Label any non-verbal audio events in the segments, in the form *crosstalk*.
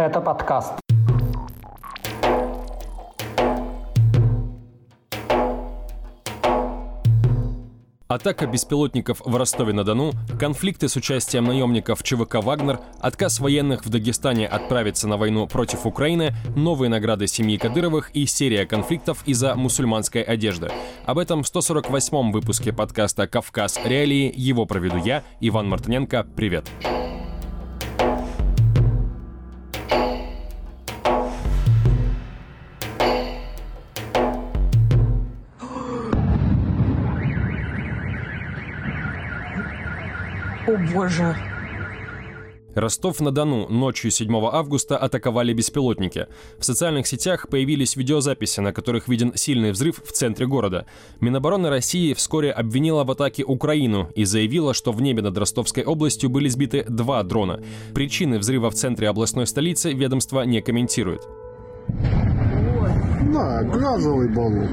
Это подкаст. Атака беспилотников в Ростове-на-Дону, конфликты с участием наемников ЧВК «Вагнер», отказ военных в Дагестане отправиться на войну против Украины, новые награды семьи Кадыровых и серия конфликтов из-за мусульманской одежды. Об этом в 148-м выпуске подкаста «Кавказ. Реалии». Его проведу я, Иван Мартыненко. Привет. Привет. Боже. Ростов-на-Дону ночью 7 августа атаковали беспилотники. В социальных сетях появились видеозаписи, на которых виден сильный взрыв в центре города. Минобороны России вскоре обвинила в атаке Украину и заявила, что в небе над Ростовской областью были сбиты два дрона. Причины взрыва в центре областной столицы ведомство не комментирует. Да, газовый баллон.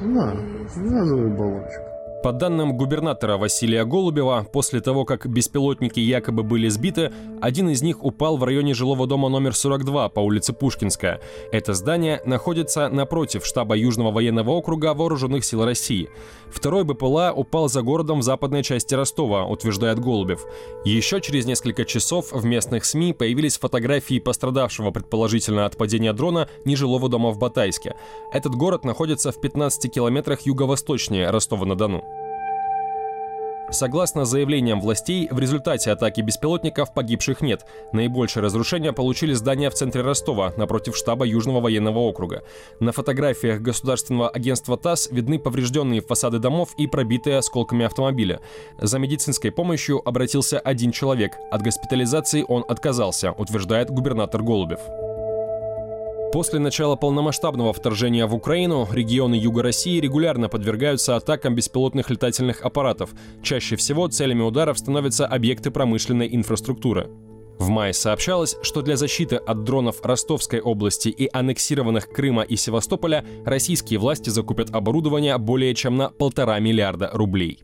Да, газовый баллончик. По данным губернатора Василия Голубева, после того, как беспилотники якобы были сбиты, один из них упал в районе жилого дома номер 42 по улице Пушкинская. Это здание находится напротив штаба Южного военного округа Вооруженных сил России. Второй БПЛА упал за городом в западной части Ростова, утверждает Голубев. Еще через несколько часов в местных СМИ появились фотографии пострадавшего предположительно от падения дрона нежилого дома в Батайске. Этот город находится в 15 километрах юго-восточнее Ростова-на-Дону. Согласно заявлениям властей, в результате атаки беспилотников погибших нет. Наибольшее разрушение получили здания в центре Ростова, напротив штаба Южного военного округа. На фотографиях государственного агентства ТАСС видны поврежденные фасады домов и пробитые осколками автомобиля. За медицинской помощью обратился один человек. От госпитализации он отказался, утверждает губернатор Голубев. После начала полномасштабного вторжения в Украину регионы Юга России регулярно подвергаются атакам беспилотных летательных аппаратов. Чаще всего целями ударов становятся объекты промышленной инфраструктуры. В мае сообщалось, что для защиты от дронов Ростовской области и аннексированных Крыма и Севастополя российские власти закупят оборудование более чем на полтора миллиарда рублей.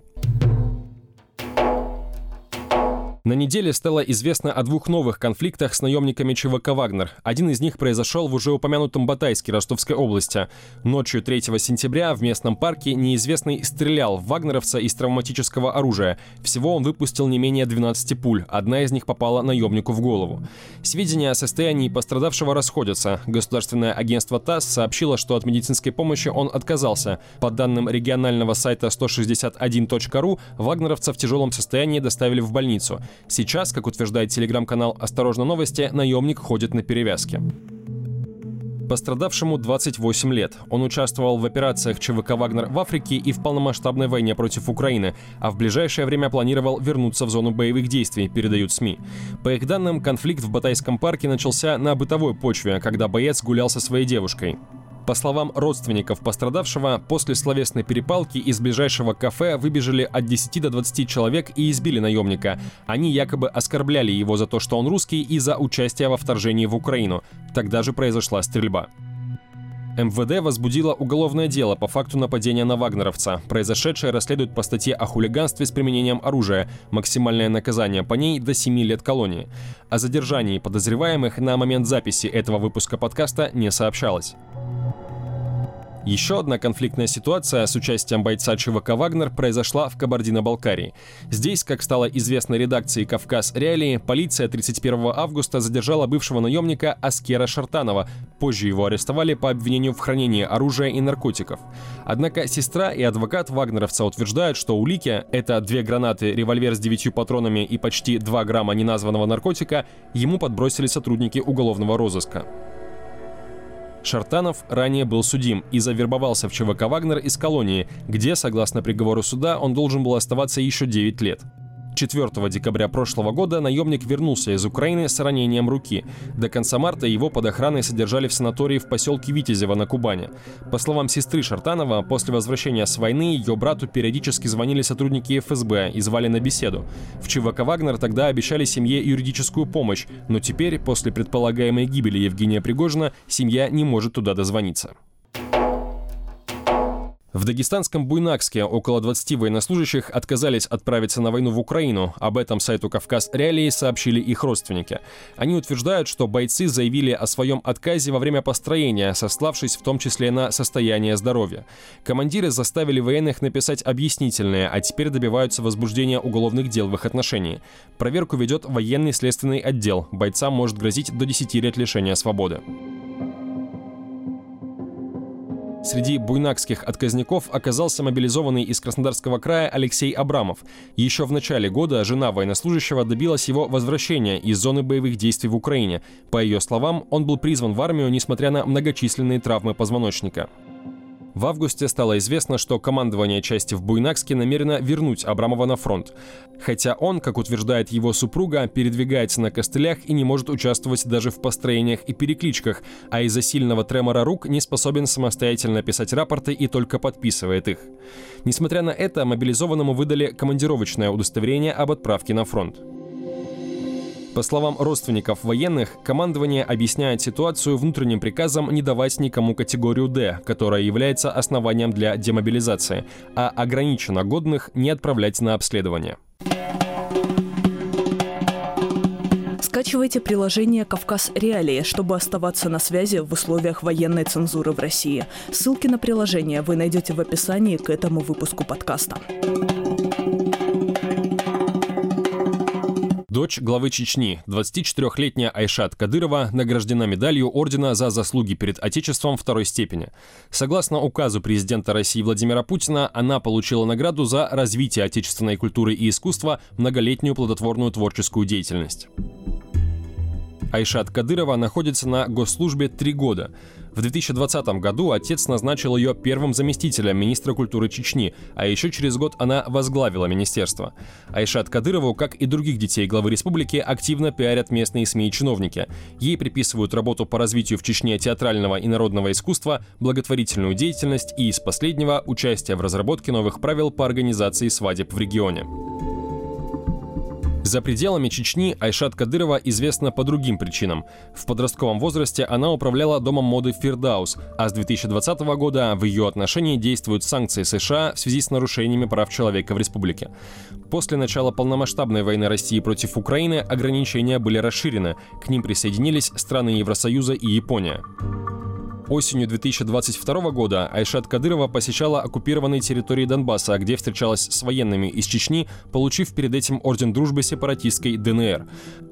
На неделе стало известно о двух новых конфликтах с наемниками ЧВК «Вагнер». Один из них произошел в уже упомянутом Батайске Ростовской области. Ночью 3 сентября в местном парке неизвестный стрелял в вагнеровца из травматического оружия. Всего он выпустил не менее 12 пуль, одна из них попала наемнику в голову. Сведения о состоянии пострадавшего расходятся. Государственное агентство ТАСС сообщило, что от медицинской помощи он отказался. По данным регионального сайта 161.ru, вагнеровца в тяжелом состоянии доставили в больницу. Сейчас, как утверждает телеграм-канал «Осторожно новости», наемник ходит на перевязке. Пострадавшему 28 лет. Он участвовал в операциях ЧВК «Вагнер» в Африке и в полномасштабной войне против Украины, а в ближайшее время планировал вернуться в зону боевых действий, передают СМИ. По их данным, конфликт в Батайском парке начался на бытовой почве, когда боец гулял со своей девушкой. По словам родственников пострадавшего, после словесной перепалки из ближайшего кафе выбежали от 10 до 20 человек и избили наемника. Они якобы оскорбляли его за то, что он русский и за участие во вторжении в Украину. Тогда же произошла стрельба. МВД возбудило уголовное дело по факту нападения на вагнеровца. Произошедшее расследуют по статье о хулиганстве с применением оружия. Максимальное наказание по ней до 7 лет колонии. О задержании подозреваемых на момент записи этого выпуска подкаста не сообщалось. Еще одна конфликтная ситуация с участием бойца ЧВК «Вагнер» произошла в Кабардино-Балкарии. Здесь, как стало известно редакции «Кавказ Реалии», полиция 31 августа задержала бывшего наемника Аскера Шартанова. Позже его арестовали по обвинению в хранении оружия и наркотиков. Однако сестра и адвокат вагнеровца утверждают, что улики — это две гранаты, револьвер с девятью патронами и почти 2 грамма неназванного наркотика — ему подбросили сотрудники уголовного розыска. Шартанов ранее был судим и завербовался в ЧВК «Вагнер» из колонии, где, согласно приговору суда, он должен был оставаться еще 9 лет. 4 декабря прошлого года наемник вернулся из Украины с ранением руки. До конца марта его под охраной содержали в санатории в поселке Витязево на Кубани. По словам сестры Шартанова, после возвращения с войны ее брату периодически звонили сотрудники ФСБ и звали на беседу. В ЧВК «Вагнер» тогда обещали семье юридическую помощь, но теперь, после предполагаемой гибели Евгения Пригожина, семья не может туда дозвониться. В дагестанском Буйнакске около 20 военнослужащих отказались отправиться на войну в Украину. Об этом сайту «Кавказ Реалии» сообщили их родственники. Они утверждают, что бойцы заявили о своем отказе во время построения, сославшись в том числе на состояние здоровья. Командиры заставили военных написать объяснительные, а теперь добиваются возбуждения уголовных дел в их отношении. Проверку ведет военный следственный отдел. Бойцам может грозить до 10 лет лишения свободы. Среди буйнакских отказников оказался мобилизованный из Краснодарского края Алексей Абрамов. Еще в начале года жена военнослужащего добилась его возвращения из зоны боевых действий в Украине. По ее словам, он был призван в армию, несмотря на многочисленные травмы позвоночника. В августе стало известно, что командование части в Буйнакске намерено вернуть Абрамова на фронт. Хотя он, как утверждает его супруга, передвигается на костылях и не может участвовать даже в построениях и перекличках, а из-за сильного тремора рук не способен самостоятельно писать рапорты и только подписывает их. Несмотря на это, мобилизованному выдали командировочное удостоверение об отправке на фронт. По словам родственников военных, командование объясняет ситуацию внутренним приказом не давать никому категорию «Д», которая является основанием для демобилизации, а ограниченно годных не отправлять на обследование. Скачивайте приложение «Кавказ Реалии», чтобы оставаться на связи в условиях военной цензуры в России. Ссылки на приложение вы найдете в описании к этому выпуску подкаста. Дочь главы Чечни, 24-летняя Айшат Кадырова, награждена медалью ордена за заслуги перед Отечеством второй степени. Согласно указу президента России Владимира Путина, она получила награду за развитие отечественной культуры и искусства, многолетнюю плодотворную творческую деятельность. Айшат Кадырова находится на госслужбе три года. В 2020 году отец назначил ее первым заместителем министра культуры Чечни, а еще через год она возглавила министерство. Айшат Кадырову, как и других детей главы республики, активно пиарят местные СМИ и чиновники. Ей приписывают работу по развитию в Чечне театрального и народного искусства, благотворительную деятельность и, из последнего, участие в разработке новых правил по организации свадеб в регионе. За пределами Чечни Айшат Кадырова известна по другим причинам. В подростковом возрасте она управляла домом моды Фирдаус, а с 2020 года в ее отношении действуют санкции США в связи с нарушениями прав человека в республике. После начала полномасштабной войны России против Украины ограничения были расширены. К ним присоединились страны Евросоюза и Япония. Осенью 2022 года Айшат Кадырова посещала оккупированные территории Донбасса, где встречалась с военными из Чечни, получив перед этим Орден Дружбы сепаратистской ДНР.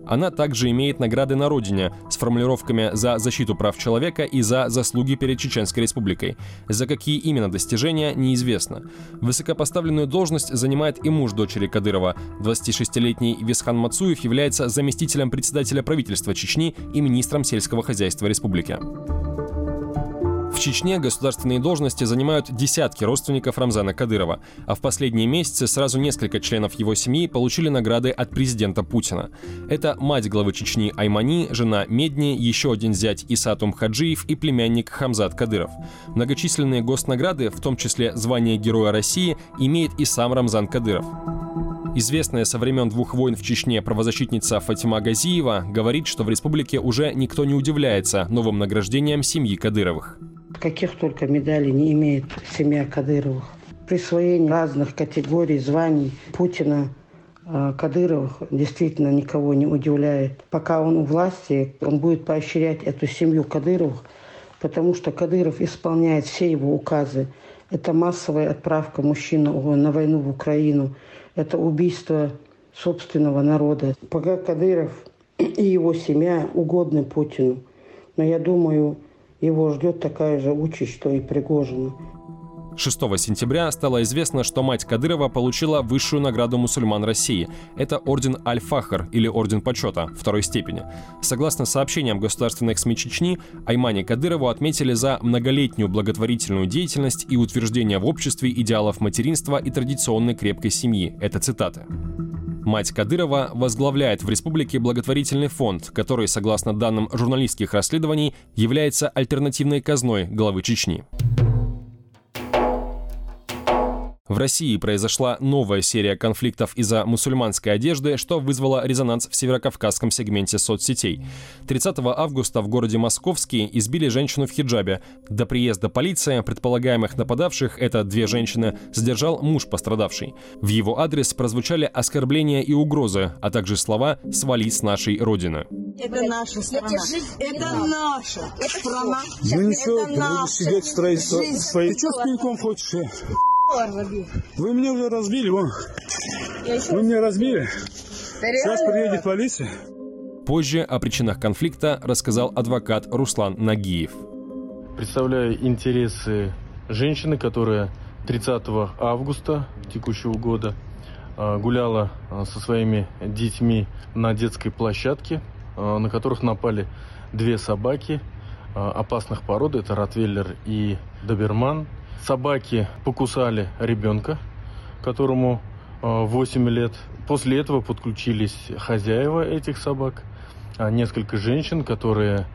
Она также имеет награды на родине с формулировками «за защиту прав человека» и «за заслуги перед Чеченской республикой». За какие именно достижения, неизвестно. Высокопоставленную должность занимает и муж дочери Кадырова. 26-летний Висхан Мацуев является заместителем председателя правительства Чечни и министром сельского хозяйства республики. Чечне государственные должности занимают десятки родственников Рамзана Кадырова, а в последние месяцы сразу несколько членов его семьи получили награды от президента Путина. Это мать главы Чечни Аймани, жена Медни, еще один зять Исатум Хаджиев и племянник Хамзат Кадыров. Многочисленные госнаграды, в том числе звание Героя России, имеет и сам Рамзан Кадыров. Известная со времен двух войн в Чечне правозащитница Фатима Газиева говорит, что в республике уже никто не удивляется новым награждением семьи Кадыровых каких только медалей не имеет семья Кадыровых. Присвоение разных категорий, званий Путина а, Кадыровых действительно никого не удивляет. Пока он у власти, он будет поощрять эту семью Кадыровых, потому что Кадыров исполняет все его указы. Это массовая отправка мужчин на войну в Украину, это убийство собственного народа. Пока Кадыров *clears throat* и его семья угодны Путину. Но я думаю, его ждет такая же участь, что и Пригожина. 6 сентября стало известно, что мать Кадырова получила высшую награду мусульман России. Это орден Аль-Фахр или орден почета второй степени. Согласно сообщениям государственных СМИ Чечни, Аймане Кадырову отметили за многолетнюю благотворительную деятельность и утверждение в обществе идеалов материнства и традиционной крепкой семьи. Это цитата. Мать Кадырова возглавляет в республике благотворительный фонд, который, согласно данным журналистских расследований, является альтернативной казной главы Чечни. В России произошла новая серия конфликтов из-за мусульманской одежды, что вызвало резонанс в северокавказском сегменте соцсетей. 30 августа в городе Московский избили женщину в хиджабе. До приезда полиции предполагаемых нападавших, это две женщины, задержал муж пострадавшей. В его адрес прозвучали оскорбления и угрозы, а также слова «свали с нашей родины». Это наша страна. Это наша страна. Ну ничего, ты будешь сидеть в строительстве. Ты что с пеньком хочешь? Вы меня уже разбили, вон. Вы меня разбили. Сейчас приедет полиция. Позже о причинах конфликта рассказал адвокат Руслан Нагиев. Представляю интересы женщины, которая 30 августа текущего года а, гуляла а, со своими детьми на детской площадке, а, на которых напали две собаки опасных пород. Это Ротвейлер и Доберман. Собаки покусали ребенка, которому 8 лет. После этого подключились хозяева этих собак, несколько женщин, которые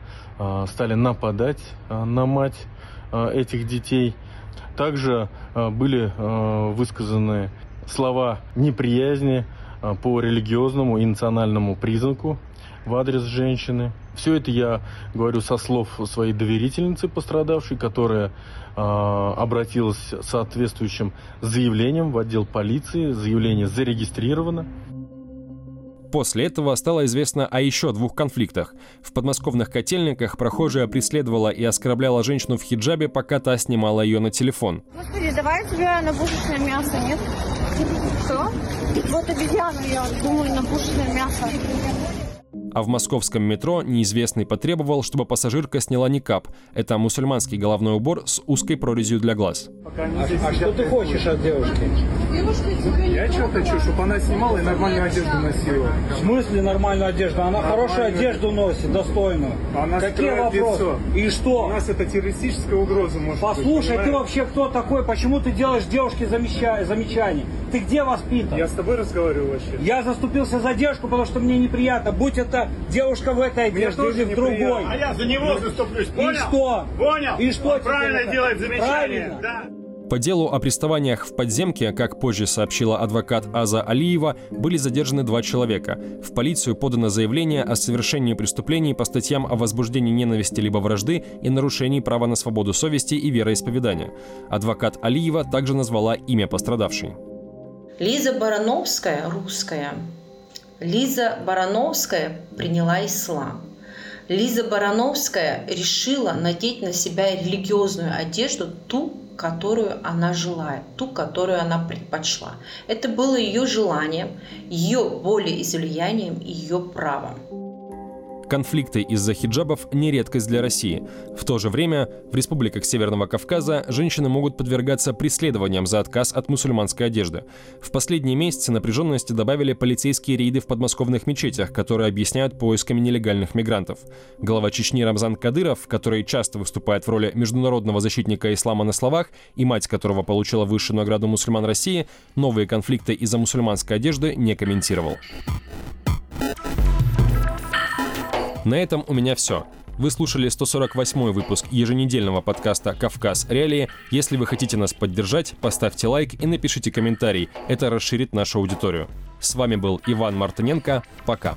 стали нападать на мать этих детей. Также были высказаны слова неприязни по религиозному и национальному признаку в адрес женщины. Все это я говорю со слов своей доверительницы пострадавшей, которая э, обратилась с соответствующим заявлением в отдел полиции. Заявление зарегистрировано. После этого стало известно о еще двух конфликтах. В подмосковных котельниках прохожая преследовала и оскорбляла женщину в хиджабе, пока та снимала ее на телефон. Господи, давай тебе на бушечное мясо, нет? Что? Вот обезьяну я думаю на бушечное мясо. А в московском метро неизвестный потребовал, чтобы пассажирка сняла никап. Это мусульманский головной убор с узкой прорезью для глаз. А, а что ты хочешь от девушки? Я что хочу, чтобы она снимала и нормальную одежду носила. В смысле нормальную одежду? Она Нормальную. хорошую одежду носит, достойную. Она Какие вопросы? лицо. И У что? нас это террористическая угроза может Послушай, быть, ты понимаешь? вообще кто такой? Почему ты делаешь девушке замеча- замечания? Ты где воспитан? Я с тобой разговариваю вообще. Я заступился за девушку, потому что мне неприятно. Будь это девушка в этой одежде или в неприятно. другой. А я за него заступлюсь, И что? Понял? И что Он правильно это? делает замечание. Правильно. Да. По делу о приставаниях в подземке, как позже сообщила адвокат Аза Алиева, были задержаны два человека. В полицию подано заявление о совершении преступлений по статьям о возбуждении ненависти либо вражды и нарушении права на свободу совести и вероисповедания. Адвокат Алиева также назвала имя пострадавшей. Лиза Барановская, русская. Лиза Барановская приняла ислам. Лиза Барановская решила надеть на себя религиозную одежду, ту, которую она желает, ту, которую она предпочла. Это было ее желанием, ее волеизлиянием, ее правом. Конфликты из-за хиджабов не редкость для России. В то же время в республиках Северного Кавказа женщины могут подвергаться преследованиям за отказ от мусульманской одежды. В последние месяцы напряженности добавили полицейские рейды в подмосковных мечетях, которые объясняют поисками нелегальных мигрантов. Глава Чечни Рамзан Кадыров, который часто выступает в роли международного защитника ислама на словах и мать которого получила высшую награду мусульман России, новые конфликты из-за мусульманской одежды не комментировал. На этом у меня все. Вы слушали 148 выпуск еженедельного подкаста «Кавказ. Реалии». Если вы хотите нас поддержать, поставьте лайк и напишите комментарий. Это расширит нашу аудиторию. С вами был Иван Мартыненко. Пока.